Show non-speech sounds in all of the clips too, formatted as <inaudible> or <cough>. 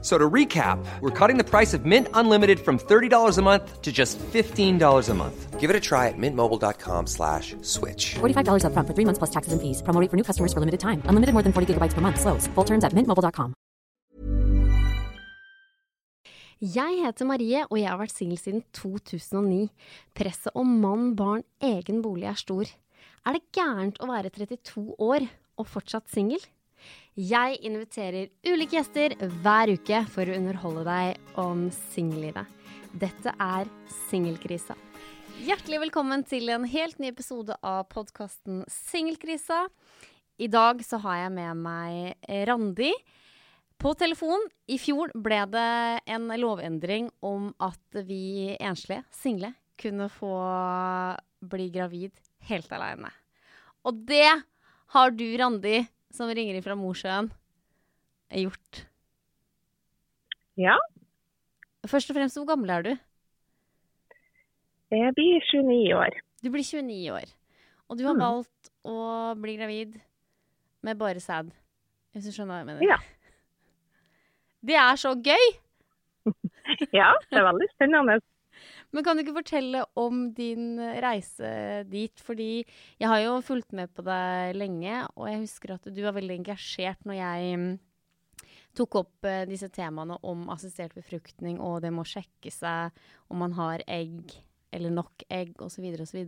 So to recap, we're cutting the price of Mint Unlimited from $30 a month to just $15 a month. Give it a try at mintmobile.com slash switch. $45 upfront for three months plus taxes and fees. Promo rate for new customers for limited time. Unlimited more than 40 gigabytes per month. Slows. Full terms at mintmobile.com. Jeg heter Marie, og jeg har vært single siden 2009. Presset om mann, barn, egen bolig er stor. Er det gærent å være 32 år og fortsatt singel? Jeg inviterer ulike gjester hver uke for å underholde deg om singellivet. Dette er Singelkrisa. Hjertelig velkommen til en helt ny episode av podkasten Singelkrisa. I dag så har jeg med meg Randi på telefon. I fjor ble det en lovendring om at vi enslige, single, kunne få bli gravid helt aleine. Og det har du, Randi, som ringer fra Mosjøen, gjort. Ja, Først og fremst, hvor gammel er du? jeg blir 29 år. Du blir 29 år. Og du har Mm. valgt å bli gravid med bare sæd. Hvis du skjønner hva jeg mener? Ja. <laughs> Det er så gøy! <laughs> Ja, det er veldig spennende. Men kan du ikke fortelle om din reise dit? Fordi jeg har jo fulgt med på deg lenge, og jeg husker at du var veldig engasjert når jeg mm, tok opp eh, disse temaene om assistert befruktning og det med å sjekke seg om man har egg eller nok egg osv. osv.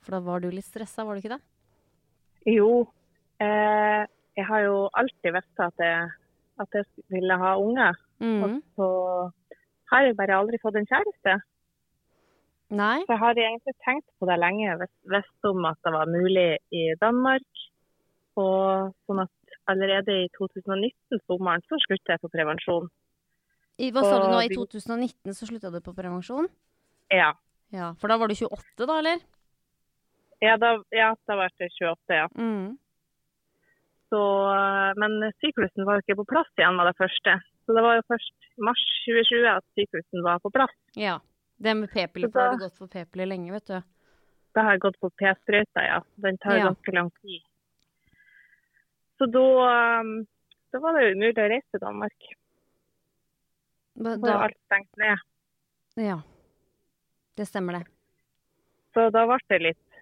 For da var du litt stressa, var du ikke det? Jo, eh, jeg har jo alltid visst at at jeg ville ha unger. Og Mm. så har jeg bare aldri fått en kjæreste. Nei? Så jeg har egentlig tenkt på det lenge, visst- om at det var mulig i Danmark. Og sånn at allerede i 2019, sommeren, så sluttet jeg på prevensjon. I, hva sa du nå? I 2019 så slutta du på prevensjon? Ja, Ja, For da var du 28, da, eller? ja da, ja, da var jeg 28, ja. Mm. Så, eh, men syklusen var jo ikke på plass igjen med det første. Så det var jo først mars 2020 at sykehusen var på plass. Ja. Det med p-piller, for da har det gått for p-piller lenge, vet du. Det har gått på p-sprøyta, ja. Den tar Ja. ganske lang tid. Så da, um, da var det jo umulig å reise til Danmark. Da, var alt stengt ned. ja. Det stemmer, det. Så da ble det litt,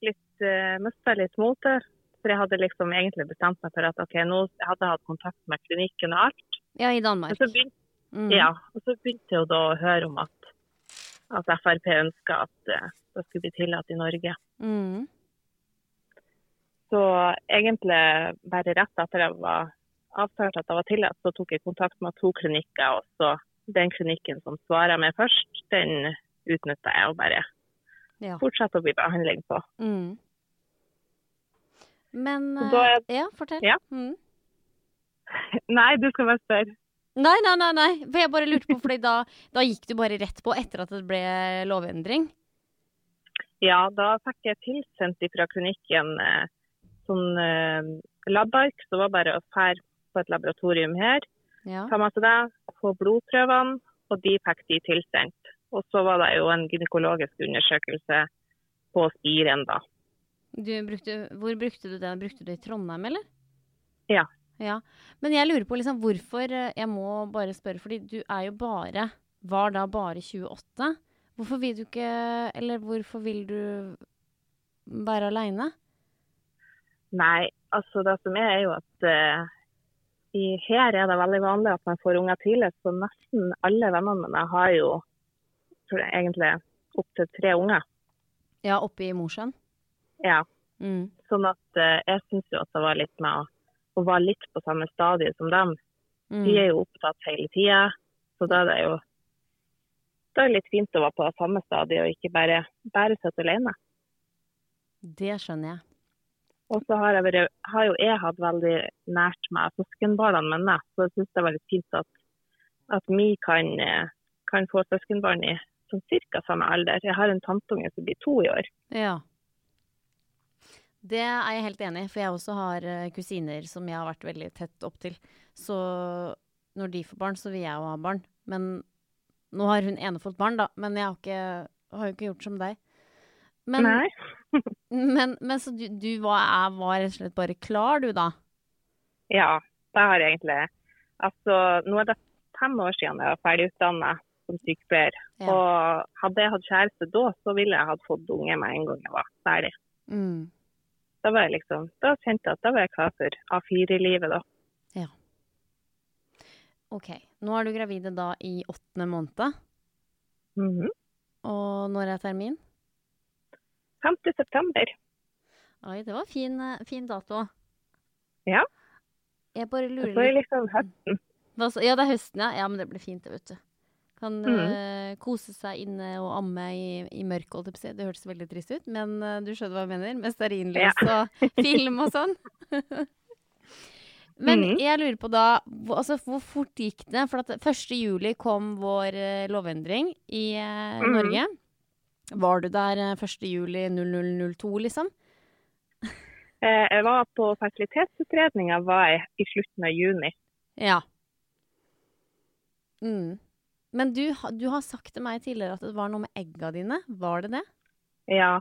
litt uh, mista litt motet. For jeg hadde liksom egentlig bestemt meg for at OK, nå jeg hadde hatt kontakt med klinikken og alt. Ja, i Danmark. så begynte, Mm. ja, og så begynte jeg da å høre om at, at Frp ønska at eh, det skulle bli tillatt i Norge. Mm. Så egentlig bare rett etter jeg var avtalt at det var tillatt, så tok jeg kontakt med to klinikker. Og så den klinikken som svarer meg først, den utnytta jeg og bare Ja. fortsatte å bli behandling på. Mm. Men da eh, Ja, fortell. Ja. Mm. <laughs> Nei, du skal bare spørre. Nei, nei, nei, nei. For jeg bare lurte på, fordi da, da gikk du bare rett på etter at det ble lovendring? Ja, da fikk jeg tilsendt fra klinikken eh, sånn eh, labark, så var bare å dra på et laboratorium her, Ja. ta med seg det, få blodprøvene, og de fikk de tilsendt. Og så var det jo en gynekologisk undersøkelse på spiren da. Du brukte, hvor brukte du det? Brukte du det i Trondheim, eller? Ja. Ja. Men jeg lurer på liksom hvorfor eh, Jeg må bare spørre, fordi du er jo bare Var da bare 28. Hvorfor vil du ikke Eller hvorfor vil du være aleine? Nei, altså det som er er jo at uh, i, her er det veldig vanlig at man får unger tidlig, så nesten alle vennene mine har jo tror jeg, egentlig opptil tre unger. Ja, oppe i Mosjøen? Ja, Mm. sånn at uh, jeg syns jo at det var litt med å, å var litt på samme stadie som dem. Mm. De er jo opptatt hele tida, så da er det jo det er litt fint å være på samme stadie og ikke bare, bare sitte alene. Det skjønner jeg. Og så har, har jo jeg hatt veldig nært med søskenbarna mine, så jeg syns det er veldig fint at, at vi kan, kan få søskenbarn i sånn cirka samme alder. Jeg har en tanteunge som blir to i år. Ja. Det er jeg helt enig i, for jeg også har eh, kusiner som jeg har vært veldig tett opp til. Så når de får barn, så vil jeg jo ha barn. Men nå har hun ene fått barn, da. Men jeg har, ikke, har jo ikke gjort som deg. Men, Nei. <laughs> men, men så du, du var, var rett og slett bare klar, du da? Ja, det har jeg egentlig. Altså, nå er det fem år siden jeg var ferdig utdanna som sykepleier. Ja. Og hadde jeg hatt kjæreste da, så ville jeg hatt fått unge med en gang jeg var ferdig. Mm. Da var jeg liksom, da kjente jeg at da var jeg klar for A4-livet, da. Ja. OK. Nå er du gravide da i åttende måned. Mhm. Og når er termin? 5. september. Oi, det var fin, eh, fin dato. Ja. Jeg bare lurer så er litt liksom høsten. Ja, det er høsten, ja. Ja, men det blir fint, det, vet du. Kan mm. uh, kose seg inne og amme i, i mørket. Det hørtes veldig trist ut, men uh, du skjønner hva jeg mener? Med stearinlys og film og sånn. <laughs> men mm. jeg lurer på da, altså, hvor fort gikk det? For at 1. juli kom vår uh, lovendring i Mhm. Norge. Var du der eh, 1. juli 0002, liksom? <laughs> Jeg var på fertilitetsutredninga var jeg i slutten av juni. Ja. Mm. Men du, du har sagt til meg tidligere at det var noe med egga dine. Var det det? Ja.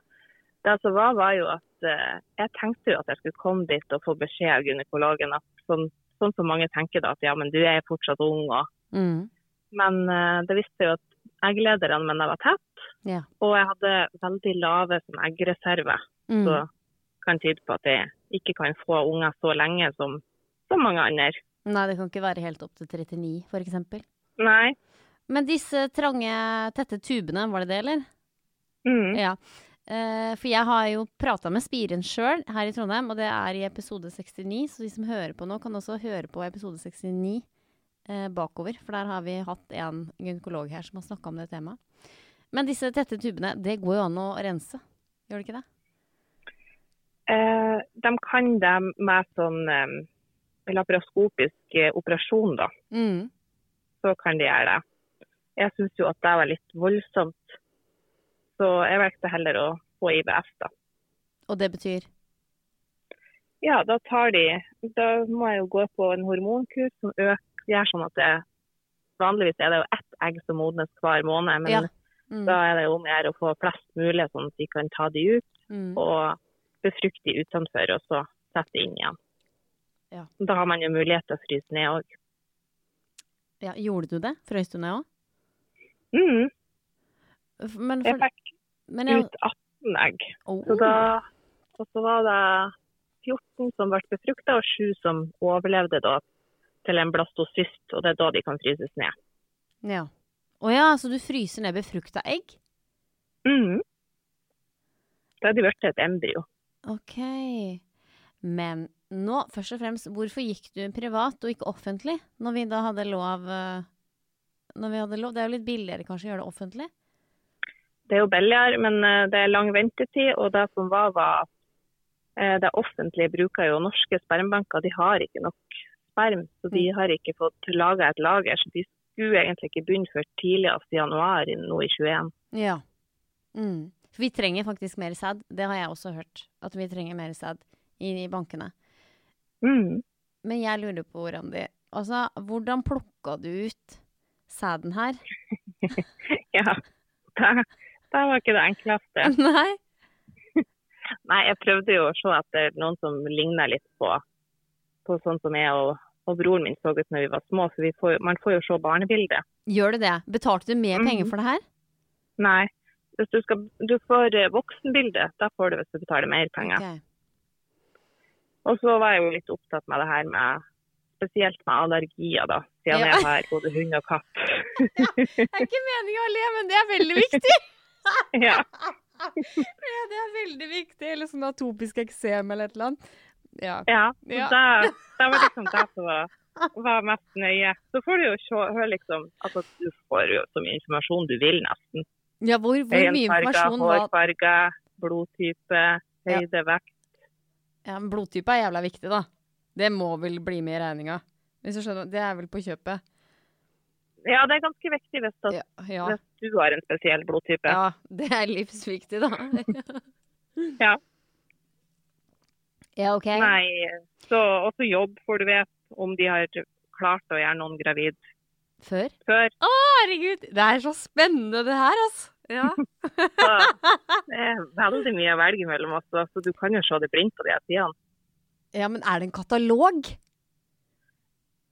Det som var, var jo at uh, jeg tenkte jo at jeg skulle komme dit og få beskjed av gynekologen at sånn, sånn som mange tenker da, at ja, men du er fortsatt ung. Og, Mm. men uh, det viste jo at egglederne mine var tett, Ja. og jeg hadde veldig lave sånn, eggreserver. Mm. Så kan tyde på at jeg ikke kan få unger så lenge som, som mange andre. Nei, det kan ikke være helt opp til 39, for eksempel. Nei. Men disse trange, tette tubene, var det det, eller? Mm. Ja. Uh, for jeg har jo prata med Spiren sjøl her i Trondheim, og det er i episode 69. Så de som hører på nå, kan også høre på episode 69 uh, bakover. For der har vi hatt en gynekolog her som har snakka om det temaet. Men disse tette tubene, det går jo an å rense. Gjør det ikke det? Uh, de kan dem med sånn um, laparoskopisk eh, operasjon, da. Mm. Så kan de gjøre det. Jeg syns jo at det var litt voldsomt, så jeg valgte heller å få IBF, da. Og det betyr Ja, da tar de Da må jeg jo gå på en hormonkur som øker, gjør sånn at det Vanligvis er det jo ett egg som modnes hver måned, men Ja. mm. da er det jo om å gjøre å få flest mulig, sånn at de kan ta de ut. Mm. og befrukte de utenfor, og så sette inn igjen. Ja. Da har man jo mulighet til å fryse ned òg. Ja, gjorde du det? Frøys du ned òg? Mm, Men, jeg fikk men jeg, ut 18 egg. oh, Så da, og så var det 14 som ble befrukta, og 7 som overlevde da til en blastocyst, og det er da de kan fryses ned. Ja. Å ja, så du fryser ned befrukta egg? Mm. Da er de blitt et embryo. OK. Men nå, først og fremst, hvorfor gikk du privat og ikke offentlig? Når vi da hadde lov eh, Når vi hadde lov Det er jo litt billigere kanskje å gjøre det offentlig? Det er jo billigere, men eh, det er lang ventetid. Og det som var, var at eh, det offentlige bruker jo norske spermbanker. De har ikke nok sperm, så de har ikke fått laga et lager. Så de skulle egentlig ikke begynne før tidligst januar nå i 21. Ja. Mm. For vi trenger faktisk mer sæd. Det har jeg også hørt. At vi trenger mer sæd i, i bankene. Mm. Men jeg lurer på, Randi, altså, hvordan plukka du ut sæden her? <laughs> Ja, det, da var ikke det enkleste. <laughs> Nei? Nei, jeg prøvde jo å se etter noen som ligner litt på, på sånn som jeg og, og broren min så ut når vi var små. For vi får, man får jo se barnebildet. Gjør du det? Betalte du mer penger Mhm. for det her? Nei, hvis du, skal, du får eh, voksenbildet. Da får du hvis du betaler mer penger. Okay. Og så var jeg jo litt opptatt med det her med spesielt med allergier, da. Siden Ja. jeg har både hund og katt. <laughs> Det er ikke meninga å le, men det er veldig viktig. <laughs> ja. <laughs> Ja, det er veldig viktig. Eller sånn atopisk eksem eller et eller annet. Ja. ja. Ja. Det, det var liksom det som var, var mest nøye. Så får du jo se, høre liksom Altså, du får jo så mye informasjon du vil, nesten. ja hvor, hvor mye informasjon var hårfarge, blodtype, høyde, vekt. ja, men Blodtype er jævla viktig, da. Det må vel bli med i regninga. Hvis du skjønner. Det er vel på kjøpet. Ja, det er ganske viktig hvis, Ja. Ja, hvis du har en spesiell blodtype. ja det er livsviktig, da. <laughs> Ja. Ja, OK. Nei, så også jobb, for du vet om de har klart å gjøre noen gravid Før? før. Å, Herregud, det er så spennende det her, altså. Ja. <laughs> <laughs> Det er veldig mye å velge mellom altså. så du kan jo se det blindt på de sidene. Ja, men er det en katalog?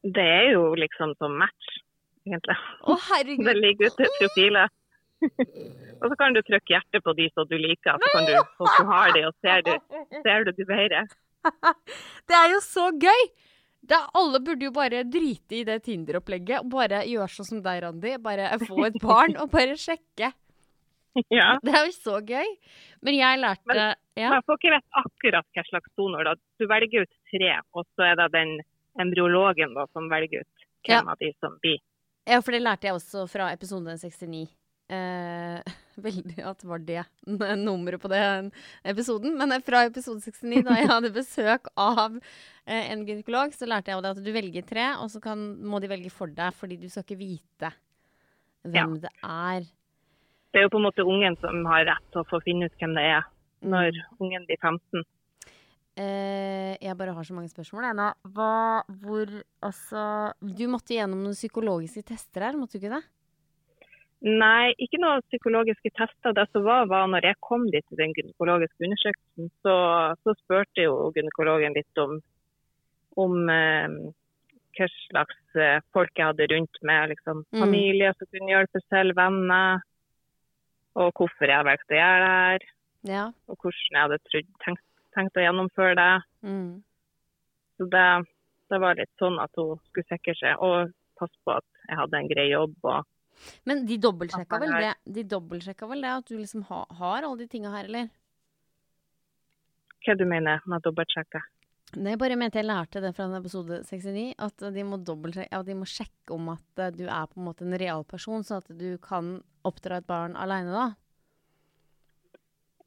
Det er jo liksom som match, egentlig. Å, <laughs> herregud. Det ligger ute profiler. <laughs> og så kan du trykke hjertet på de som du liker, så kan du, og du har de, og ser du, ser du det bedre. <laughs> Det er jo så gøy! Er, alle burde jo bare drite i det Tinder-opplegget og bare gjøre sånn som deg, Randi. Bare få et barn og bare sjekke. <laughs> Ja. Det er jo så gøy. Men jeg lærte Men- ja. Man får ikke vite akkurat hva slags donor. Da. Du velger ut tre, og så er det den embryologen da, som velger ut hvem Ja. av de som blir. ja, for det lærte jeg også fra episode 69. Eh, <laughs> veldig at det var det nummeret på den episoden. Men fra episode 69, da jeg hadde besøk av eh, en gynekolog, så lærte jeg at du velger tre, og så kan, må de velge for deg, fordi du skal ikke vite hvem det er. Det er jo på en måte ungen som har rett til å få finne ut hvem det er når ungen blir 15. Eh, jeg bare har så mange spørsmål. jeg. Hva, hvor, altså Du måtte gjennom noen psykologiske tester her, måtte du ikke det? Nei, ikke noen psykologiske tester. Det som var, var når jeg kom dit til den gynekologiske undersøkelsen, så, så spurte jo gynekologen litt om, om eh, hva slags eh, folk jeg hadde rundt meg. Liksom, Mm. familie som kunne hjelpe selv, venner. Og hvorfor jeg valgte å gjøre det her. Ja. Og hvordan jeg hadde trodd, tenkt, tenkt å gjennomføre det. Mm. Så det, det var litt sånn at hun skulle sikre seg og passe på at jeg hadde en grei jobb. og Men de dobbeltsjekka vel det De dobbeltsjekka vel det at du liksom ha, har alle de tinga her, eller? Hva du mener med dobbeltsjekke? Nei, jeg bare mente jeg lærte det fra en episode 69, at de må ja, de må sjekke om at eh, du er på en måte en real person, sånn at du kan oppdra et barn aleine, da.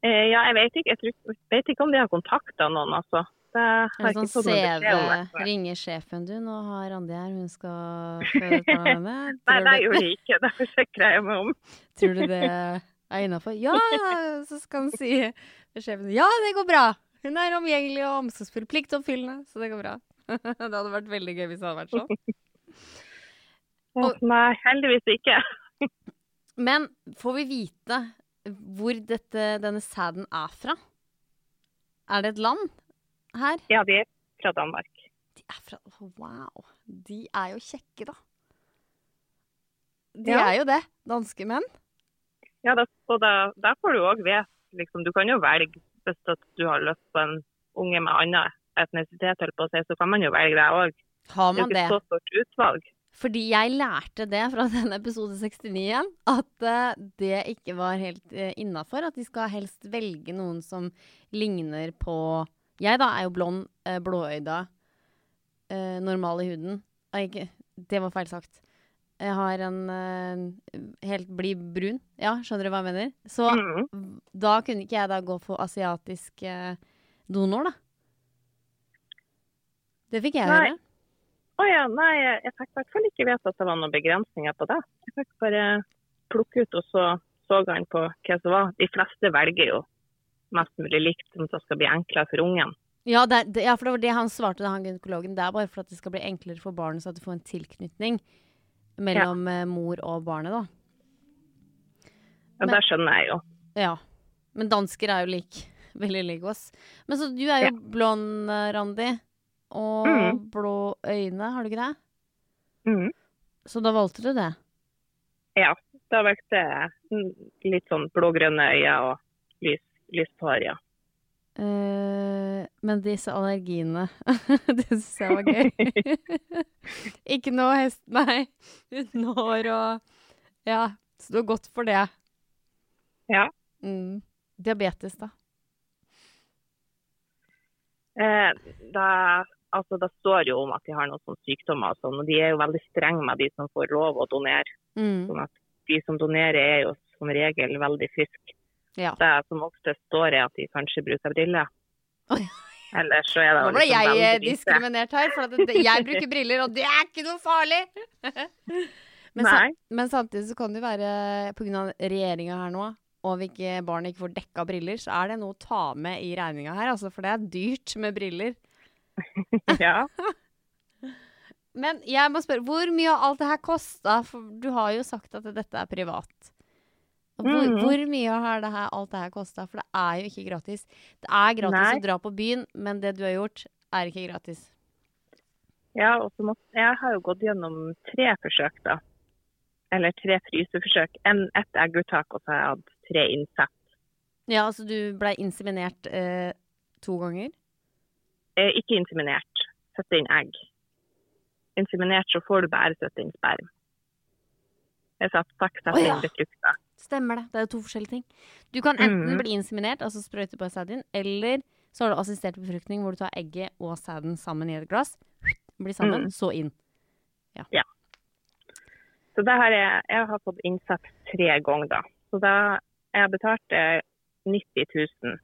Eh, ja, jeg vet ikke. Jeg tror, vet ikke om de har kontakta noen, altså. Det har Er en ikke sånn CV. Ringer sjefen du, nå har Randi her, hun skal føde på henne. Nei, det gjorde jeg ikke. Det forsikrer jeg meg om. <laughs> Tror du det er innafor? Ja, så skal han si sjefen ja, det går bra. Hun er omgjengelig og omsorgsfull, pliktoppfyllende, så det går bra. <laughs> Det hadde vært veldig gøy hvis det hadde vært sånn. <laughs> Og- Nei, heldigvis ikke. <laughs> Men får vi vite hvor dette, denne sæden er fra? Er det et land her? Ja, de er fra Danmark. De er fra Wow. De er jo kjekke, da. De Ja. er jo det. Danske menn. Ja, da, og da, der får du òg vite liksom, Du kan jo velge hvis du har lyst på en unge med annen etnisitet, si, så kan man jo velge det òg. Har man Det er ikke det? så stort utvalg. Fordi jeg lærte det fra <laughs> denne episode 69 igjen, at eh, det ikke var helt uh, innafor. At de skal helst velge noen som ligner på Jeg da er jo blond, uh, blåøyda, eh, normal i huden. Det var feil sagt. Jeg har en uh, helt blid brun. Ja, skjønner du hva jeg mener? Så mm. da kunne ikke jeg da gå for asiatisk uh, donor, da. Det fikk jeg Nei. høre. Å ja, nei, jeg, fikk i hvert fall ikke vite at det var noen begrensninger på det. Jeg fikk bare plukke ut, og så så han på hva som var. De fleste velger jo mest mulig likt, om det skal bli enklere for ungen. Ja, det, det, ja, for det var det han svarte, han gynekologen. Det er bare for at det skal bli enklere for barnet, så at du får en tilknytning mellom ja. mor og barnet, da. Ja, det skjønner jeg jo. Ja. Men dansker er jo lik, <laughs> veldig like oss. Men så du er jo Ja. blond, eh, Randi. Og mm. blå øyne, har du ikke det? Mhm. Så da valgte du det? Ja, da valgte jeg mm, litt sånn blå-grønne øyne og lys, lyst hår, ja. Eh, men disse allergiene, <laughs> det syns jeg var gøy. <laughs> ikke noe hest, nei. Uten hår og Ja, så du har gått for det. Ja. Mm. Diabetes, da? Eh, da, altså, det står jo om at de har noen sånne sykdommer og sånn, og de er jo veldig strenge med de som får lov å donere. Mm. Sånn at de som donerer er jo som regel veldig friske. Ja. Det som ofte står er at de kanskje bruker briller. Ellers så er det Nå ble liksom jeg eh, diskriminert her, for jeg bruker briller, og det er ikke noe farlig! <laughs> men, sa, Nei. men samtidig så kan det jo være pga. regjeringa her nå, og om ikke, barn ikke får dekka briller, så er det noe å ta med i regninga her, altså, for det er dyrt med briller. <laughs> Ja. <laughs> Men jeg må spørre, hvor mye har alt det her kosta? For du har jo sagt at dette er privat. Hvor, mm. hvor mye har det her, alt det her kosta? For det er jo ikke gratis. Det er gratis Nei. å dra på byen, men det du har gjort, er ikke gratis. ja måtte, jeg har jo gått gjennom tre forsøk, da. Eller tre fryseforsøk. En, ett egguttak, og så har jeg hatt tre innsett. Ja, altså du ble inseminert eh, to ganger? Eh, ikke inseminert. Sette inn egg. Inseminert så får du bare sette inn sperm. Jeg satt seks sette oh, ja. inn. Stemmer det. Det er jo to forskjellige ting. Du kan enten mm. bli inseminert, altså sprøyte på sæden, eller så har du assistert befruktning hvor du tar egget og sæden sammen i et glass. Blir sammen, mm. så inn. Ja. Så det har jeg, jeg har fått innsett tre ganger, da. Så da jeg har betalt eh, 90 000.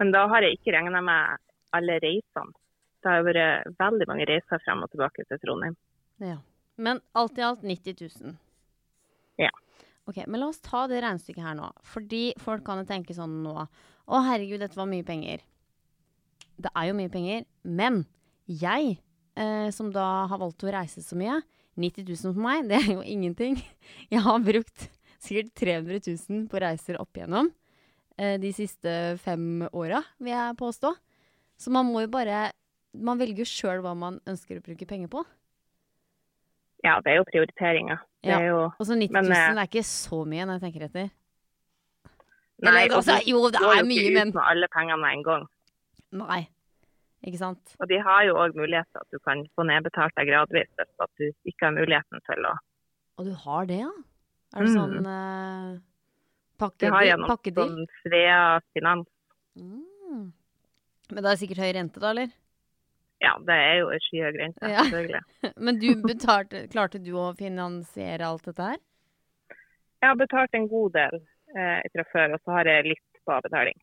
Men da har jeg ikke regna med alle reisene. Det har vært veldig mange reiser frem og tilbake til Trondheim. Ja. Men alt i alt 90 000. Ja. Ok, Men la oss ta det regnestykket her nå. Fordi folk kan jo tenke sånn nå Å, herregud, dette var mye penger. Det er jo mye penger. Men jeg, eh, som da har valgt å reise så mye 90 000 for meg, det er jo ingenting. Jeg har brukt sikkert 300 000 på reiser opp igjennom eh, de siste fem åra, vil jeg påstå. Så man må jo bare Man velger jo sjøl hva man ønsker å bruke penger på. Ja, det er jo prioriteringer. Ja. jo Og så 90 Men, 000 eh, er ikke så mye når jeg tenker etter. Nei, Eller, altså, du jo, det går er jo ikke ut med alle pengene med en gang. Nei. Ikke sant? Og de har jo òg til at du kan få nedbetalt deg gradvis hvis at du ikke har muligheten til å Og du har det, ja? Er det Mm. sånn uh, Du har gjennom pakkedeal? sånn Svea Finans. Mm. Men det er sikkert høy rente, da, eller? Ja, det er jo en skyhøy grense, Ja. selvfølgelig. <laughs> Men du betalte Klarte du å finansiere alt dette her? Jeg har betalt en god del eh, fra før, og så har jeg litt på avbetaling.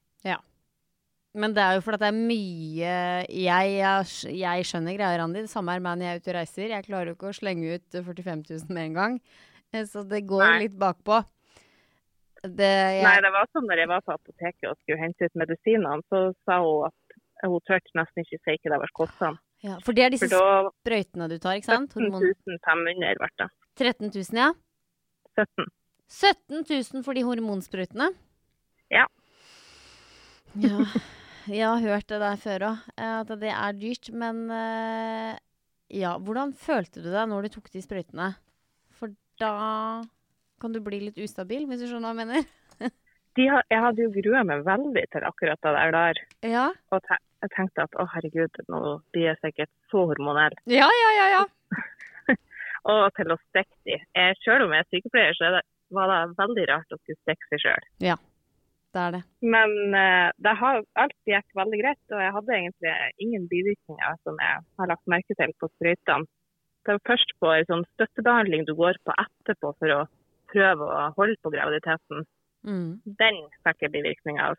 Men det er jo fordi det er mye Jeg, jeg, jeg skjønner greia, Randi. Det samme er med når jeg er ute og reiser. Jeg klarer jo ikke å slenge ut 45 000 med en gang. Eh, Så det går Nei. litt bakpå. Det, jeg, Nei, det var sånn når jeg var på apoteket og skulle hente ut medisinene, så sa hun at hun turte nesten ikke si hva det var kostende. ja, for det er disse da sprøytene du tar, ikke sant? 17 Hormon 500 ble det. 13 000, ja. 17. 17 000 for de hormonsprøytene. Ja. Ja, jeg har hørt det der før òg, at det er dyrt. Men eh, ja, hvordan følte du deg når du tok de sprøytene? For da kan du bli litt ustabil, hvis du skjønner hva jeg mener? Har, jeg hadde jo grua meg veldig til akkurat det der. Ja, Og te jeg tenkte at å herregud, nå blir jeg sikkert så hormonell. <laughs> ja, ja. ja, ja. Og til å stikke de. Jeg, selv om jeg er sykepleier, så er det, var det veldig rart å skulle stikke seg sjøl. Det er det. Men uh, det har, alt gikk veldig greit, og jeg hadde egentlig ingen bivirkninger som jeg har lagt merke til på sprøytene. Det var først på en sånn støttebehandling du går på etterpå for å prøve å holde på graviditeten. Mm. Den fikk jeg bivirkninger av.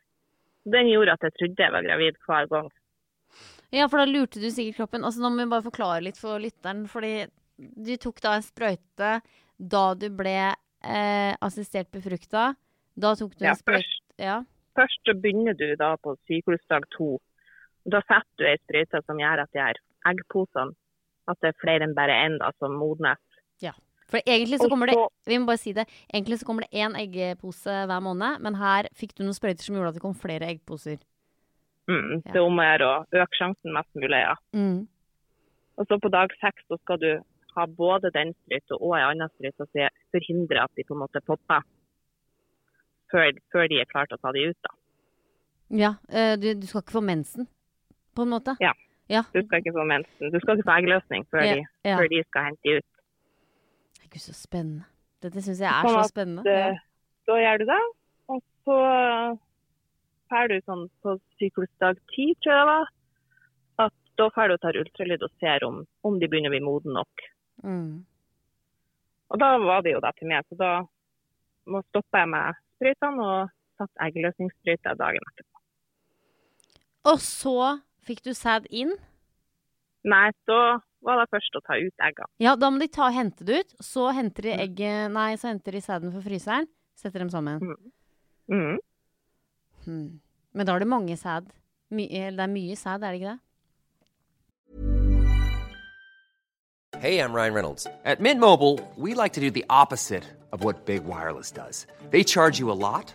Den gjorde at jeg trodde jeg var gravid hver gang. Ja, for da lurte du sikkert kroppen. Altså, nå må vi bare forklare litt for lytteren. Fordi du tok da en sprøyte da du ble eh, assistert befrukta. Da tok du Ja, en sprøyte først. Ja. Først så begynner du da på sykehusdag to. Da setter du ei sprøyte som gjør at de her eggposene at det er flere enn bare én da, som modnes. For egentlig så kommer det Vi må bare si det. Egentlig så kommer det én eggepose hver måned, men her fikk du noen sprøyter som gjorde at det kom flere eggposer. Mm, Det er om å gjøre å øke sjansen mest mulig, ja. Mm. Og så på dag seks så skal du ha både den sprøyta og en annen sprøyte som forhindrer at de på en måte popper før, før de er klare til å ta de ut. da. Ja, eh, du, du skal ikke få mensen, på en måte? Ja. Ja. Du skal ikke få mensen. Du skal ikke få eggløsning før, Ja, de, før de skal hente de ut. Gud, så spennende. Dette syns jeg er Sånn så at, spennende. Da Så gjør du det, og så drar du sånn på syklusdag ti, tror jeg det var, at da drar du og tar ultralyd og ser om, om de begynner å bli modne nok. Mm. Og da var det jo det til meg, så da må stoppe jeg med sprøytene og satt eggløsningssprøyta dagen etterpå. Og så fikk du sæd inn. Nei, så var det først å ta ut eggene. Ja, da må de ta og hente det ut. Så henter de Mm. egget Nei, så henter de sæden fra fryseren. Setter dem sammen. Mm. Hmm. Men da er det mange sæd. My, det er mye sæd, er det ikke det? Hey, I'm Ryan Reynolds. At Mint Mobile, we like to do the opposite of what Big Wireless does. They charge you a lot,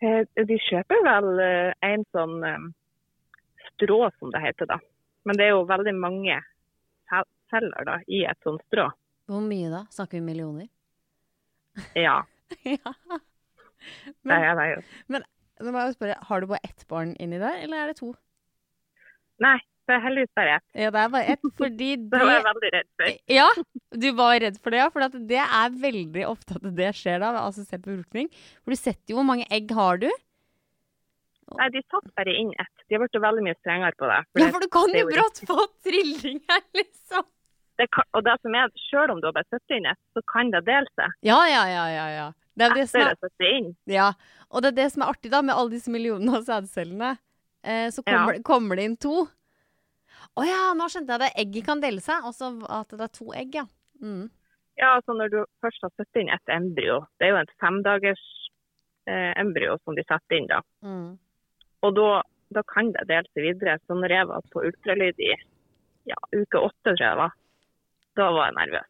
De kjøper vel eh, en sånn eh, strå, som det heter da. Men det er jo veldig mange selger da, i et sånt strå. Hvor mye da? Snakker vi millioner? Ja, <laughs> ja. det Men, er det jo. men nå må jeg spørre, har du bare ett barn inni der, eller er det to? Nei, det er heldigvis bare ett. Ja, det er bare ett, fordi Det var jeg <laughs> veldig redd for. Ja, du var redd for det, ja. For det er veldig ofte at det skjer da, ved assistert befruktning. For du setter jo hvor mange egg har du. Nei, de satt bare inn ett. De har blitt veldig mye strengere på det. Ja, for du kan er jo brått få trilling her, liksom. det kan, og det som er, selv om du har bare satt inn ett, så kan det dele seg Ja, ja, ja, ja. ja. Det er det som etter er, å sette inn. ja. Og det er det som er artig da, med alle disse millionene av sædcellene. Eh, så kommer, kommer det inn to. Å ja, nå skjønte jeg det. Egget kan dele seg, og så at det er to egg, ja. Mm. Ja, altså når du først har satt inn et embryo, det er jo et femdagers eh, embryo som de setter inn da. Mm. Og da, da kan det dele seg videre. Så når jeg var på ultralyd i ja, uke åtte, tror jeg det var, da var jeg nervøs.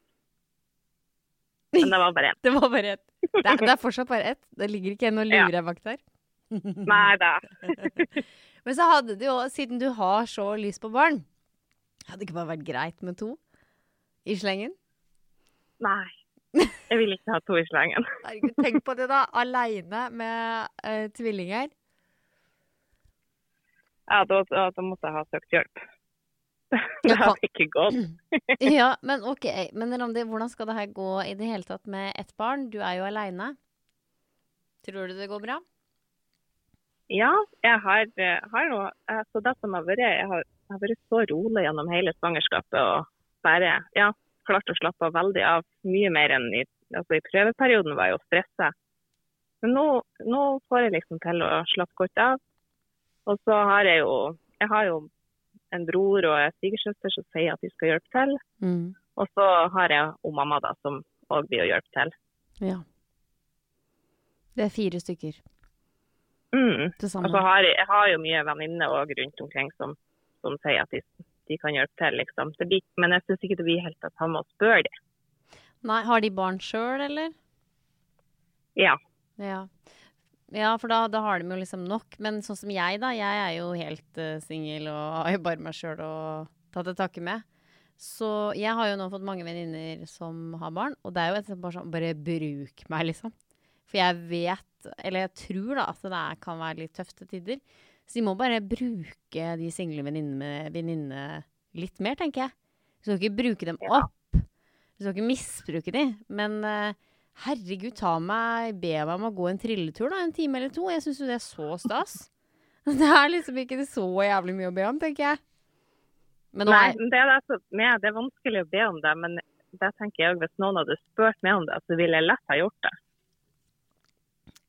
Men det var bare <laughs> én. Det var bare ett. Det er, det er fortsatt bare ett. Det ligger ikke en og Ja. bak der. Nei da. <laughs> Men så hadde du jo, siden du har så lyst på barn, hadde det ikke bare vært greit med to i slengen? Nei. Jeg vil ikke ha to i slengen. <laughs> Herregud, tenk på det da, aleine med uh, tvillinger. Ja, da, da, da måtte jeg ha søkt hjelp. <laughs> Det hadde ikke gått. <laughs> Ja, men ok. Men Randi, hvordan skal det her gå i det hele tatt med ett barn? Du er jo aleine. Tror du det går bra? Ja, jeg har, eh, har noe Så Det som har vært, jeg har, jeg har vært så rolig gjennom hele svangerskapet og bare ja, klart å slappe av veldig av. Mye mer enn i, altså i prøveperioden var jeg jo stressa. Men nå, nå får jeg liksom til å slappe godt av. Og så har jeg jo jeg har jo en bror og en svigersøster som sier at de skal hjelpe til. Mm. Og så har jeg og mamma da, som òg blir å hjelpe til. Ja. Det er fire stykker Mm. Og så har jeg, jeg har jo mye venninner òg rundt omkring som, som sier at de, de kan hjelpe til, liksom. Blir, men jeg syns ikke det blir helt at han må spørre det. Nei, har de barn sjøl, eller? Ja. Ja. Ja, for da, da har de jo liksom nok. Men sånn som jeg, da. Jeg er jo helt uh, singel og <laughs> har jo bare meg sjøl å ta til takke med. Så jeg har jo nå fått mange venninner som har barn, og det er jo et bare sånn Bare bruk meg, liksom. For jeg vet, eller jeg tror da, at det kan være litt tøft til tider. Så de må bare bruke de single venninnene litt mer, tenker jeg. Du skal ikke bruke dem opp. Du skal ikke misbruke de. Men uh, herregud, ta meg, be meg om å gå en trilletur da, en time eller to. Jeg syns jo det er så stas. <laughs> Det er liksom ikke så jævlig mye å be om, tenker jeg. Men Nei, det er, altså, som- det er vanskelig å be om det, men det tenker jeg også, hvis noen hadde spurt meg om det, så ville jeg lett ha gjort det.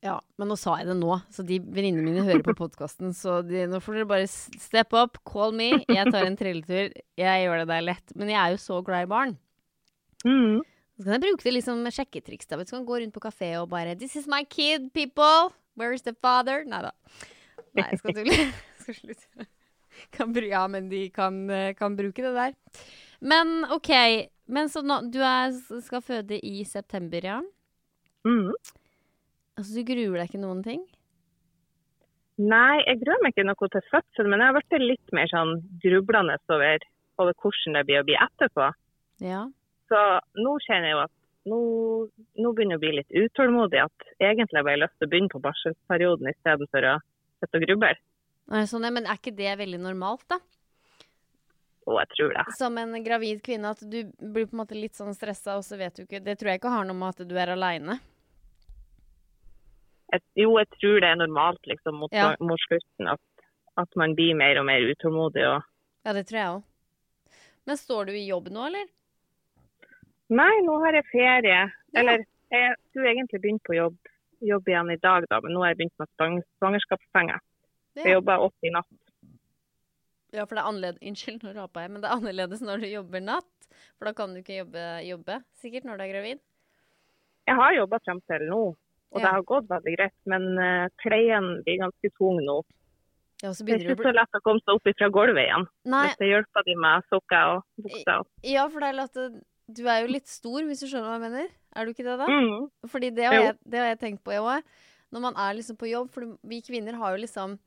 Ja, men nå sa jeg det nå, så de venninnene mine hører på podkasten. Så de, nå får dere bare step up, call me. Jeg tar en trilletur. Jeg gjør det der lett. Men jeg er jo så glad i barn. Så kan jeg bruke det liksom med sjekketriks. da. Du kan gå rundt på kafé og bare This is my kid, people! Where is the father? Nei da. Nei, jeg skal tulle. <laughs> Skal slutte. Kan ja, men de kan, eh, kan bruke det der. Men OK. Men så nå, du er, skal føde i september, ja? Mm. Altså, du gruer deg ikke noen ting? Nei, jeg gruer meg ikke noe til fødsel, men jeg har blitt litt mer sånn grublende over, over hvordan det blir å bli etterpå. Ja. Så nå kjenner jeg jo at nå, nå begynner jeg å bli litt utålmodig. At egentlig har jeg lyst til å begynne på barselperioden istedenfor å sitte og gruble. Sånn, men er ikke det veldig normalt, da? Og jeg tror det. Som en gravid kvinne, at du blir på en måte litt sånn stressa, og så vet du ikke Det tror jeg ikke har noe med at du er aleine. Jeg, jo, jeg tror det er normalt liksom mot, Ja. mot slutten at, at man blir mer og mer utålmodig. Og... Ja, det tror jeg òg. Men står du i jobb nå, eller? Nei, nå har jeg ferie. Eller jeg skulle egentlig begynt på jobb, jobb igjen i dag, da, men nå har jeg begynt med svangerskapspenger. Ja. Jeg jobber åtte i natt. Ja, for det er annerledes <laughs> Unnskyld, nå rapa jeg, men det er annerledes når du jobber natt. For da kan du ikke jobbe, jobbe sikkert når du er gravid. Jeg har jobba frem til nå, og det har gått veldig greit. Men uh, pleien blir ganske tung nå. Ja, så Det er ikke så lett å komme seg opp fra gulvet igjen. Nei, Hvis det hjelper de med sokker og bukser. ja, for det er lett å du er jo litt stor, hvis du skjønner hva jeg mener. Er du ikke det, da? Mm. Fordi det har jeg, det har jeg tenkt på, jeg òg. Når man er liksom på jobb, for vi kvinner har jo liksom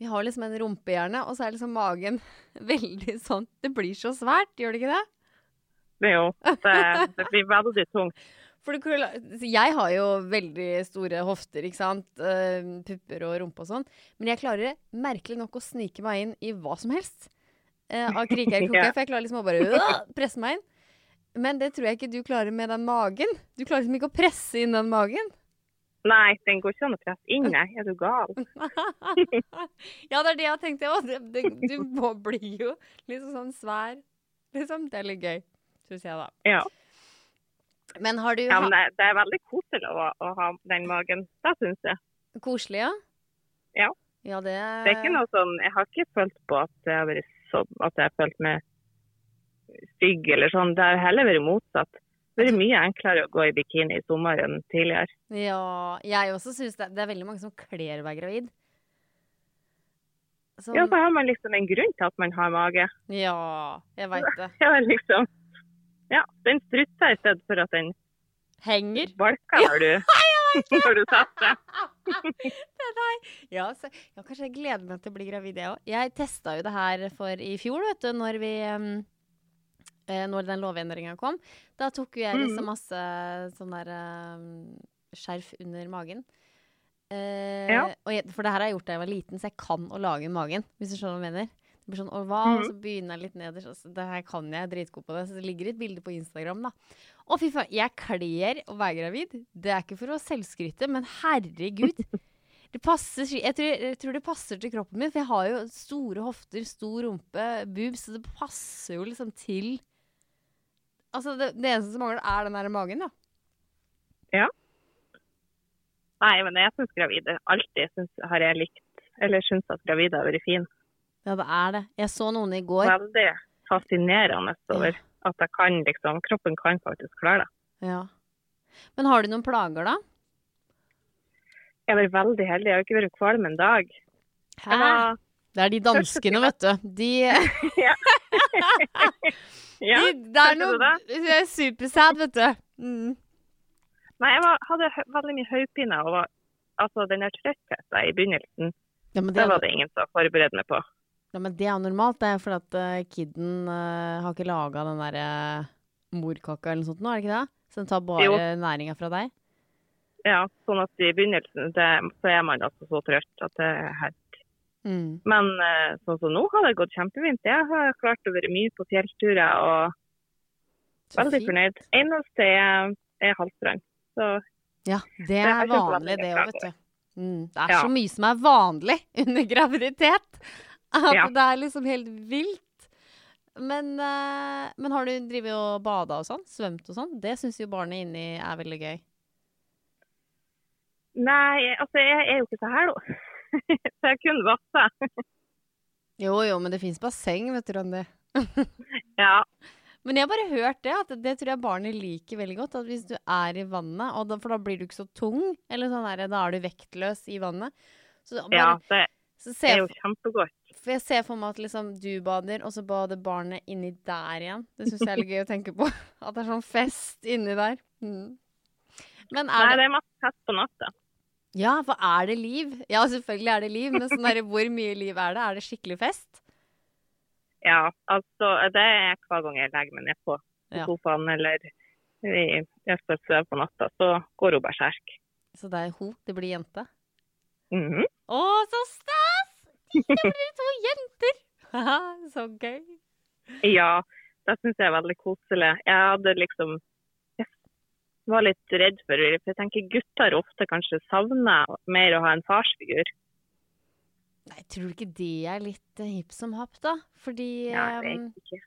Vi har liksom en rumpehjerne, og så er liksom magen <laughs> veldig sånn Det blir så svært, gjør det ikke det? Jo det, det blir veldig tungt. For jeg har jo veldig store hofter, ikke sant. Eh, pupper og rumpe og sånn. Men jeg klarer merkelig nok å snike meg inn i hva som helst. eh, av kriker og <laughs> kroker. For jeg klarer liksom å bare øh, presse meg inn. Men det tror jeg ikke du klarer med den magen. Du klarer liksom ikke å presse inn den magen. Nei, den går ikke an å presse inn, nei. Er du gal? <laughs> ja, det er det jeg har tenkt. Ja. Det, det, du må bli jo liksom sånn svær. Liksom. Det er litt gøy, syns jeg, da. Ja. Men har du ja men det, det er veldig koselig å, å ha den magen. Det syns jeg. koselig, ja? Ja. Ja, det Det er ikke noe sånn Jeg har ikke følt på at jeg har vært så, at jeg har følt meg stygg eller sånn. Det har heller vært motsatt. Det vært mye enklere å gå i bikini i sommer enn tidligere. Ja, jeg også syns det. Det er veldig mange som kler å være gravid. Som... Ja, så har man liksom en grunn til at man har mage. ja, jeg veit det. <laughs> Ja, liksom. Ja, den strutta i stedet for at den Henger. balker har du, <laughs> når du setter. <laughs> Ja, så, ja, kanskje jeg gleder meg til å bli gravid, jeg òg. Jeg testa jo det her for i fjor, vet du, når vi eh, Når den lovendringa kom. Da tok jo jeg liksom masse sånn der em, skjerf under magen. Eh, Ja. jeg, for det her har jeg gjort da jeg var liten, så jeg kan å lage magen, hvis du skjønner hva jeg mener. Blir sånn oval, og så begynner jeg litt nederst. Altså, Det her kan jeg, dritgod på det. Så det ligger et bilde på Instagram, da. Å, fy faen. Jeg kler å være gravid. Det er ikke for å selvskryte, men herregud. Det passer, jeg, tror, jeg tror det passer til kroppen min, for jeg har jo store hofter, stor rumpe, boobs, så det passer jo liksom til Altså, det, det eneste som mangler, er den der magen, da. Ja. Nei, men jeg syns gravide alltid synes, har jeg likt, eller syns at gravide har vært fin. Ja, det er det. Jeg så noen i går. Veldig fascinerende over at jeg kan liksom, kroppen kan faktisk klare det. Ja. Men har du noen plager, da? Jeg har vært veldig heldig, jeg har ikke vært kvalm en dag. Hæ? Var, Det er de danskene, vet du. De, <laughs> ja. <laughs> ja. de Det er noe det er supersad, vet du. Mm. Nei, jeg var, hadde veldig mye hodepine. og var- Altså, den der trøttheten i begynnelsen, Ja, det, det var det ingen som forberedte meg på. Ja, men det er normalt. Det er fordi at uh, kidden uh, har ikke laga den derre morkaka eller noe sånt nå, er det ikke det? Så den tar bare næringa fra deg? Ja, sånn at i begynnelsen det, så er man altså så trøtt at det er helt Mm. Men uh, sånn som nå har det gått kjempefint. Jeg har klart å være mye på fjellturer og Så veldig fint. fornøyd. Eneste er, er Halstrand. Så Ja, det er det vanlig det òg, vet du. Mm. Det er Ja. så mye som er vanlig <laughs> under graviditet. <laughs> At Ja. det er liksom helt vilt. Men, eh, men har du drevet og bada og sånn? Svømt og sånn? Det syns jo barnet inni er veldig gøy. nei, altså jeg er jo ikke så her, da. <laughs> så jeg kun vasse. Jo jo, men det fins basseng, vet du, Randi. <laughs> Ja. Men jeg har bare hørt det, at det tror jeg barnet liker veldig godt. At hvis du er i vannet, da, for da blir du ikke så tung, eller sånn der, da er du vektløs i vannet. Så bare, ja, det så er jo kjempegodt. For jeg ser for meg at liksom du bader, og så bader barnet inni der igjen. Det syns jeg er litt gøy å tenke på. <laughs> At det er sånn fest inni der. Mm. Men er det det er masse fest på natta. Ja, for er det liv? Ja, selvfølgelig er det liv, men sånn der, hvor mye liv er det? Er det skikkelig fest? Ja, altså det er hver gang jeg legger meg ned på Ja. sofaen eller i- jeg skal sove på natta, så går hun berserk. Så det er hun, det blir jente? Mhm. Å, så stas! Det blir to jenter! Haha, så gøy. Ja, det syns jeg er veldig koselig. Jeg hadde liksom Jeg var litt redd for det, for jeg tenker gutter ofte kanskje savner mer å ha en farsfigur. Nei, tror du ikke det er litt eh, hipp som happ, da? Fordi Ja, jeg vet ikke.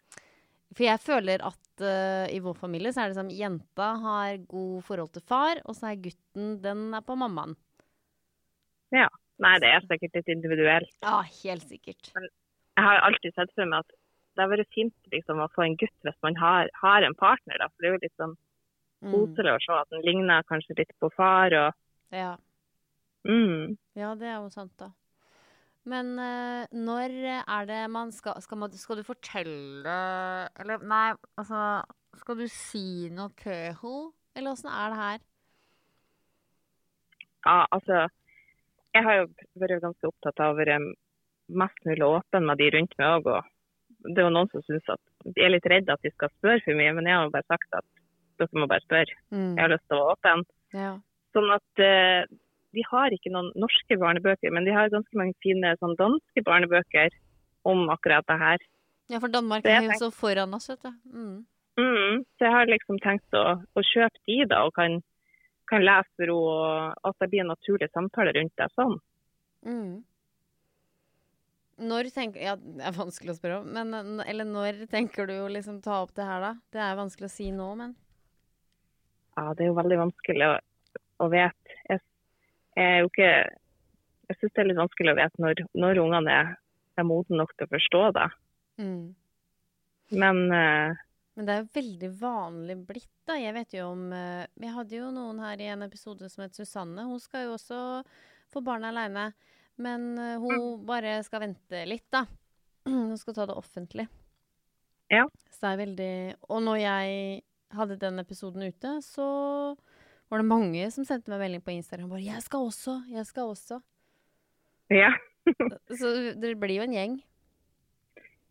For jeg føler at uh, i vår familie så er det sånn jenta har god forhold til far, og så er gutten den er på mammaen. Ja. Nei, det er sikkert litt individuelt. Ja, helt sikkert. Jeg har alltid sett for meg at det hadde vært fint liksom, å få en gutt hvis man har, har en partner. Da. For det er jo litt sånn Mm. koselig å se at den ligner kanskje litt på far. Og, Ja. mm. ja, det er jo sant, da. Men uh, når er det man skal skal, man, skal du fortelle Eller nei, altså Skal du si noe til henne? Eller åssen er det her? ja, altså, jeg har jo vært ganske opptatt av å være mest mulig åpen med de rundt meg òg. Og det er jo noen som syns at de er litt redde at de skal spørre for mye, men jeg har jo bare sagt at dere må bare spørre. Mm. Jeg har lyst til å være åpen. Ja. Sånn at eh, de har ikke noen norske barnebøker, men de har ganske mange fine sånn danske barnebøker om akkurat det her. ja, for Danmark er jo så foran oss, vet du. Mm. Mm, så jeg har liksom tenkt å, å kjøpe de da, og kan, kan lese henne, og at det blir en naturlig samtale rundt det sånn. Mm. Når tenker Ja, det er vanskelig å spørre om, men Eller når tenker du å liksom ta opp det her, da? Det er vanskelig å si nå, men Ja, det er jo veldig vanskelig å, å vite. Jeg, jeg er jo ikke Jeg syns det er litt vanskelig å vite når, når ungene er, er modne nok til å forstå det. mm. Men eh, Men det er jo veldig vanlig blitt, da. Jeg vet jo om eh, Vi hadde jo noen her i en episode som het Susanne. Hun skal jo også få barn aleine. Men eh, hun bare skal vente litt, da. <clears throat> Hun skal ta det offentlig. Ja. Så det er veldig Og når jeg hadde den episoden ute, så var det mange som sendte meg melding på Instagram bare 'Jeg skal også! Jeg skal også!' ja. <laughs> Så det blir jo en gjeng.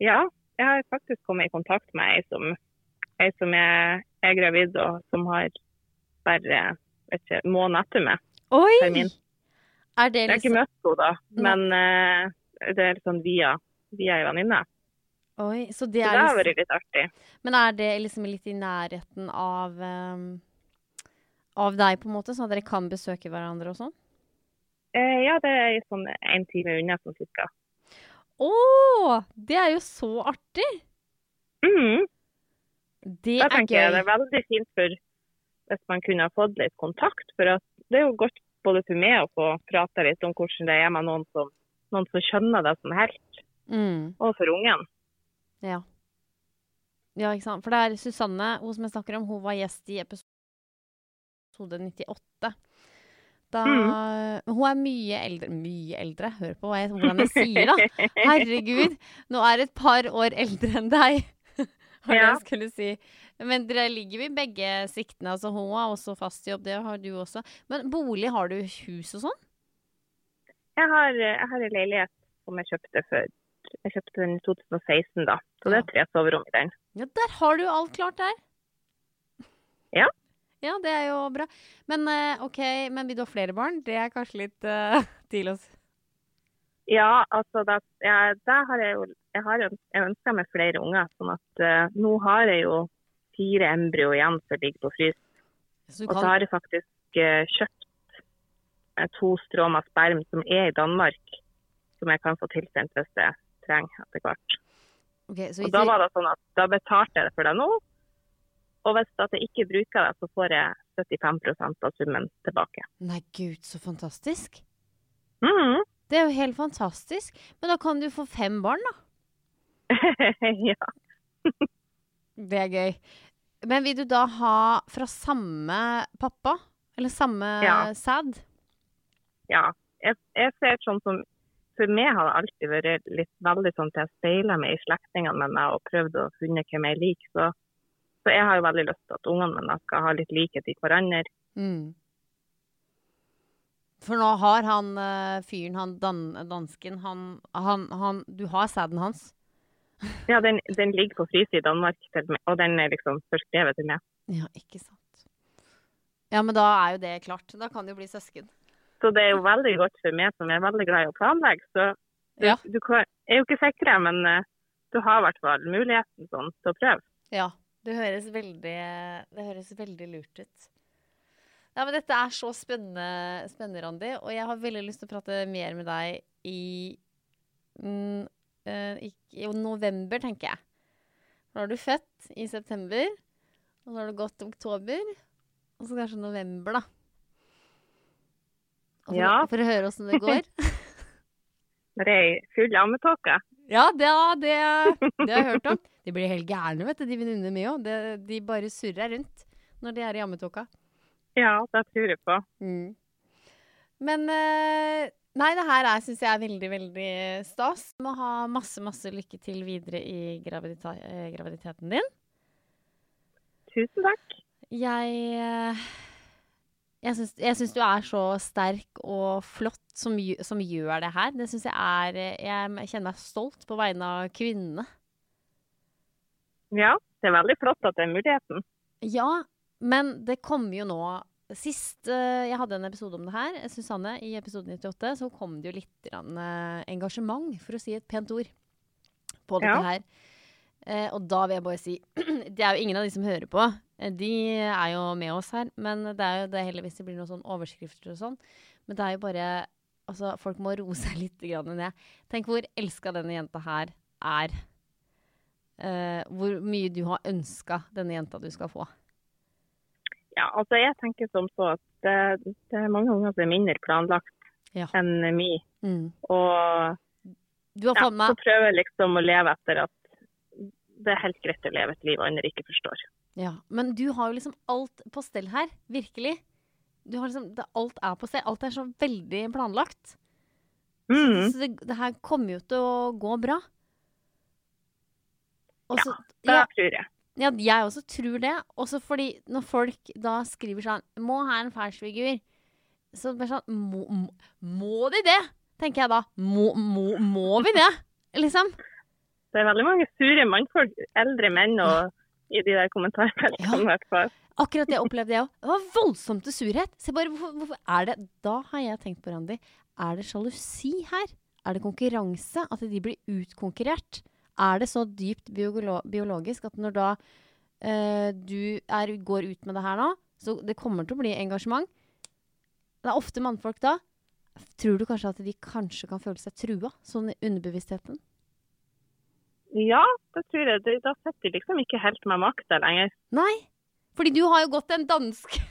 ja. Jeg har faktisk kommet i kontakt med ei som, ei som er, er gravid, og som har bare vet ikke, måned etter meg. Oi! Termin. Er det Jeg har ikke liksom møtt henne da, men uh, det er sånn via, via ei venninne. Oi, så det Så det har liksom vært litt artig. Men er det liksom litt i nærheten av um, Av deg, på en måte, sånn at dere kan besøke hverandre og sånn? Eh, ja, det er sånn en time unna sånn cirka. Å! Det er jo så artig! Mhm. Det Da er tenker jeg det er veldig fint for hvis man kunne ha fått litt kontakt. For det er jo godt både for meg å få prate litt om hvordan det er med noen som, noen som skjønner det som helt, Mm, og for ungen. ja. Ja, ikke sant. For det er Susanne, hun som jeg snakker om, hun var gjest i episode 98. Da Hun er mye eldre Mye eldre? Hør på hva jeg, hvordan jeg sier, da! <laughs> Herregud! Nå er et par år eldre enn deg. Var det jeg skulle si. Men dere ligger i begge siktene. Altså, hun har også fast jobb, det har du også. Men bolig, har du hus og sånn? Jeg har, jeg har en leilighet som jeg kjøpte før. Jeg kjøpte den i 2016, da. Så det er tre soverom i den. Ja, der har du alt klart der. Ja. Ja, det er jo bra. Men eh, OK, men vil du ha flere barn? Det er kanskje litt uh, <laughs> tidlig å. Ja, altså da, ja, da har jeg jo Jeg har ønska meg flere unger. sånn at uh, nå har jeg jo fire embryo igjen som ligger på frys. Så kan... Og så har jeg faktisk uh, kjøpt eh, to strå med sperm som er i Danmark, som jeg kan få tilsendt hvis jeg trenger etter hvert. Okay, så Og da var det sånn at da betalte jeg det for det nå. Og hvis at jeg ikke bruker det, så får jeg 75% av summen tilbake. Nei, gud, så fantastisk. Mm. Det er jo helt fantastisk. Men da kan du få fem barn, da. <laughs> ja. Det er gøy. Men vil du da ha fra samme pappa? Eller samme Ja. sæd? ja. Jeg, jeg ser sånn som For meg har det alltid vært litt veldig sånn at jeg speiler meg i slektningene mine og prøvd å finne hvem jeg liker. Så, så jeg har jo veldig lyst til at ungene mine skal ha litt likhet i hverandre. Mm. For nå har han eh, fyren, han dan dansken, han, han, han Du har sæden hans? Ja, den, den ligger på fryse i Danmark, og den er liksom forskrevet til meg. Ja, ikke sant. Ja, men da er jo det klart. Da kan det jo bli søsken. Så det er jo veldig godt for meg som er veldig glad i å planlegge. Så du, Ja. du kan- er jo ikke sikre, men eh, du har i hvert fall muligheten sånn, til å prøve. Ja. Det høres veldig, det høres veldig lurt ut. Ja, men dette er så spennende, spennende, Randi. Og jeg har veldig lyst til å prate mer med deg i, mm, eh, i, november, tenker jeg. Da er du født i september, og så har du gått oktober, og så kanskje november, da. For, Ja. for å høre åssen det går. <laughs> Når det er full ammetåke. Ja, det, det, det har jeg hørt om. De blir helt gærne, vet du, de venninnene mine òg. De bare surrer rundt når de er i ammetåka. Ja, det tror jeg på. Mm. Men eh, Nei, det her syns jeg er veldig, veldig stas. Du må ha masse, masse lykke til videre i gravidita eh, graviditeten din. Tusen takk. Jeg eh, jeg syns, du er så sterk og flott som, som gjør det her. Det syns jeg er eh, Jeg kjenner meg stolt på vegne av kvinnene. Ja, det er veldig flott at det er muligheten. Ja, men det kommer jo nå Sist uh, jeg hadde en episode om det her, Susanne, i episode 98, så kom det jo litt grann, uh, engasjement, for å si et pent ord, på dette Ja. her. Uh, og da vil jeg bare si <clears throat> Det er jo ingen av de som hører på. Eh, De er jo med oss her. Men det er jo det heldigvis det blir noen sånn overskrifter og sånn. Men det er jo bare Altså, folk må roe seg litt ned. Tenk hvor elska denne jenta her er. Eh, hvor mye du har ønska denne jenta du skal få. Ja, altså jeg tenker som så at det, det er mange unger som er mindre planlagt Ja. enn meg. Mm. Og ja, så prøver jeg liksom å leve etter at det er helt greit å leve et liv andre ikke forstår. ja. Men du har jo liksom alt på stell her. Virkelig. Du har liksom, det, alt er på stell. Alt er så veldig planlagt. Mm. Så det, det her kommer jo til å gå bra. Også, Ja, Det ja, tror jeg. Ja, jeg også tror det. Også fordi når folk da skriver sånn Må ha en farsfigur. Så bare sånn må, må, må de det? Tenker jeg da. Må, må, må vi det? Liksom. Det er veldig mange sure mannfolk, eldre menn, og i de der kommentarfeltene Ja. i hvert fall. Akkurat det opplevde jeg òg. Det var voldsomt til surhet. Se bare, hvorfor, hvorfor er det Da har jeg tenkt på, Randi, er det sjalusi her? Er det konkurranse? At de blir utkonkurrert? Er det så dypt biolo biologisk at når da uh, du er, går ut med det her nå, så det kommer til å bli engasjement Det er ofte mannfolk da. Tror du kanskje at de kanskje kan føle seg trua? Sånn i underbevisstheten? Ja, det tror jeg. Det, da setter de liksom ikke helt med makta lenger. Nei. Fordi du har jo gått den danske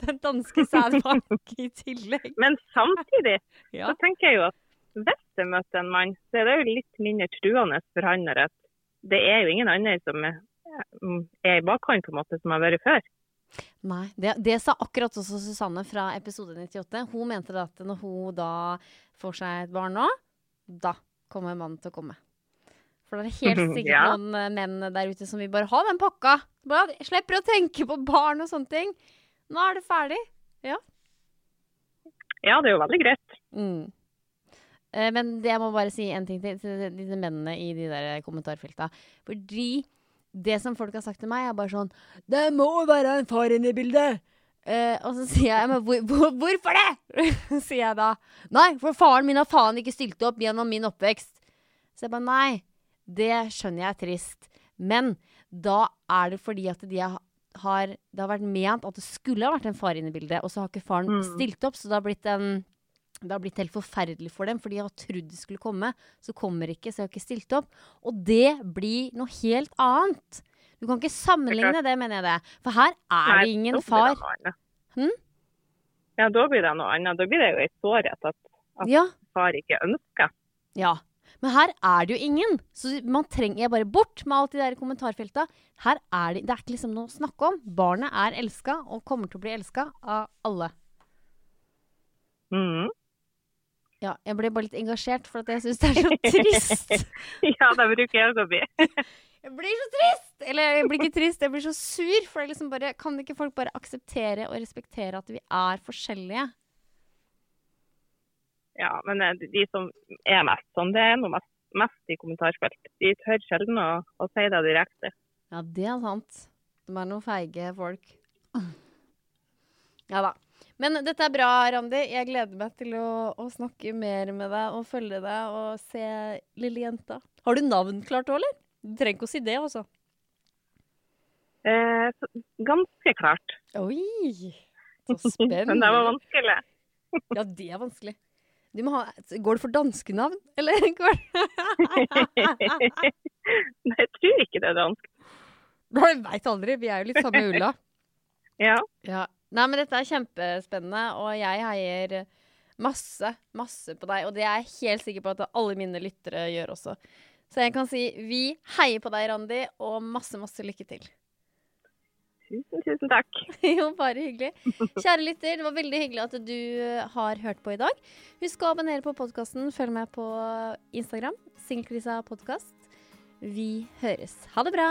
Den danske <laughs> sædbank i tillegg. Men samtidig <laughs> Ja. så tenker jeg jo at hvis det møter en mann, så er det jo litt mindre truende for han når det er jo ingen andre som er, er i bakhånd på en måte som har vært før. Nei, det, det sa akkurat også Susanne fra episode 98. Hun mente at når hun da får seg et barn nå, da kommer mannen til å komme. For det er <laughs> helt sikkert Ja. noen eh, menn der ute som vil bare ha den pakka. Bare slipper å tenke på barn og sånne ting. Nå er det ferdig. Ja, det er jo veldig greit. Mm. Eh, men det jeg må bare si en ting til, til disse mennene i de der kommentarfelta. Fordi det som folk har sagt til meg, er bare sånn Det må være en far inne i bildet! Eh, og så <laughs> sier jeg men hvor, hvor, hvorfor det? <laughs> sier jeg da. Nei, for faren min har faen ikke stilt opp gjennom min oppvekst. Så jeg bare nei, det skjønner jeg er trist. Men da er det fordi at de har Det har vært ment at det skulle ha vært en far inne i bildet, og så har ikke faren Mm. stilt opp, så det har blitt en det har blitt helt forferdelig for dem, for de har trodd det skulle komme. Så kommer ikke, så de har ikke stilt opp. Og det blir noe helt annet. Du kan ikke sammenligne det, mener jeg det. For her er Nei, det ingen far. det. Hm? Ja, da blir det noe annet. Da blir det jo en sårhet at at Ja, far ikke ønsker. ja. Men her er det jo ingen. Så man trenger jeg bare bort med alt de der kommentarfelta. Her er det, det er ikke liksom noe å snakke om. Barnet er elska, og kommer til å bli elska av alle. Mhm. Ja, jeg ble bare litt engasjert, for at jeg syns det er så <laughs> trist. ja, det bruker jeg å bli. <laughs> Jeg blir så trist! Eller jeg blir ikke trist, jeg blir så sur. For det liksom bare, kan ikke folk bare akseptere og respektere at vi er forskjellige? Ja, men eh, de som er mest sånn, det er noe mest, mest i kommentarfelt. De tør sjelden å, å si det direkte. Ja, det er sant. De er noen feige folk. <laughs> Ja da. Men dette er bra, Randi. Jeg gleder meg til å, å snakke mer med deg og følge deg og se lille jenta. Har du navn klart òg, eller? Du trenger ikke å si det, altså. Eh, ganske klart. Oi! Så spennende. <laughs> Men det var vanskelig. <laughs> Ja, det er vanskelig. De må ha, går det for danskenavn, eller <laughs> Nei, jeg tror ikke det er dansk. Jeg veit aldri. Vi er jo litt samme ulla. Ja. Ja. Nei, men dette er kjempespennende, og jeg heier masse, masse på deg. Og det er jeg helt sikker på at alle mine lyttere gjør også. Så jeg kan si vi heier på deg, Randi, og masse, masse lykke til. Tusen, tusen takk. <laughs> jo, bare hyggelig. Kjære lytter, det var veldig hyggelig at du har hørt på i dag. Husk å abonnere på podkasten. Følg med på Instagram. Singelkrisa podkast. Vi høres. Ha det bra.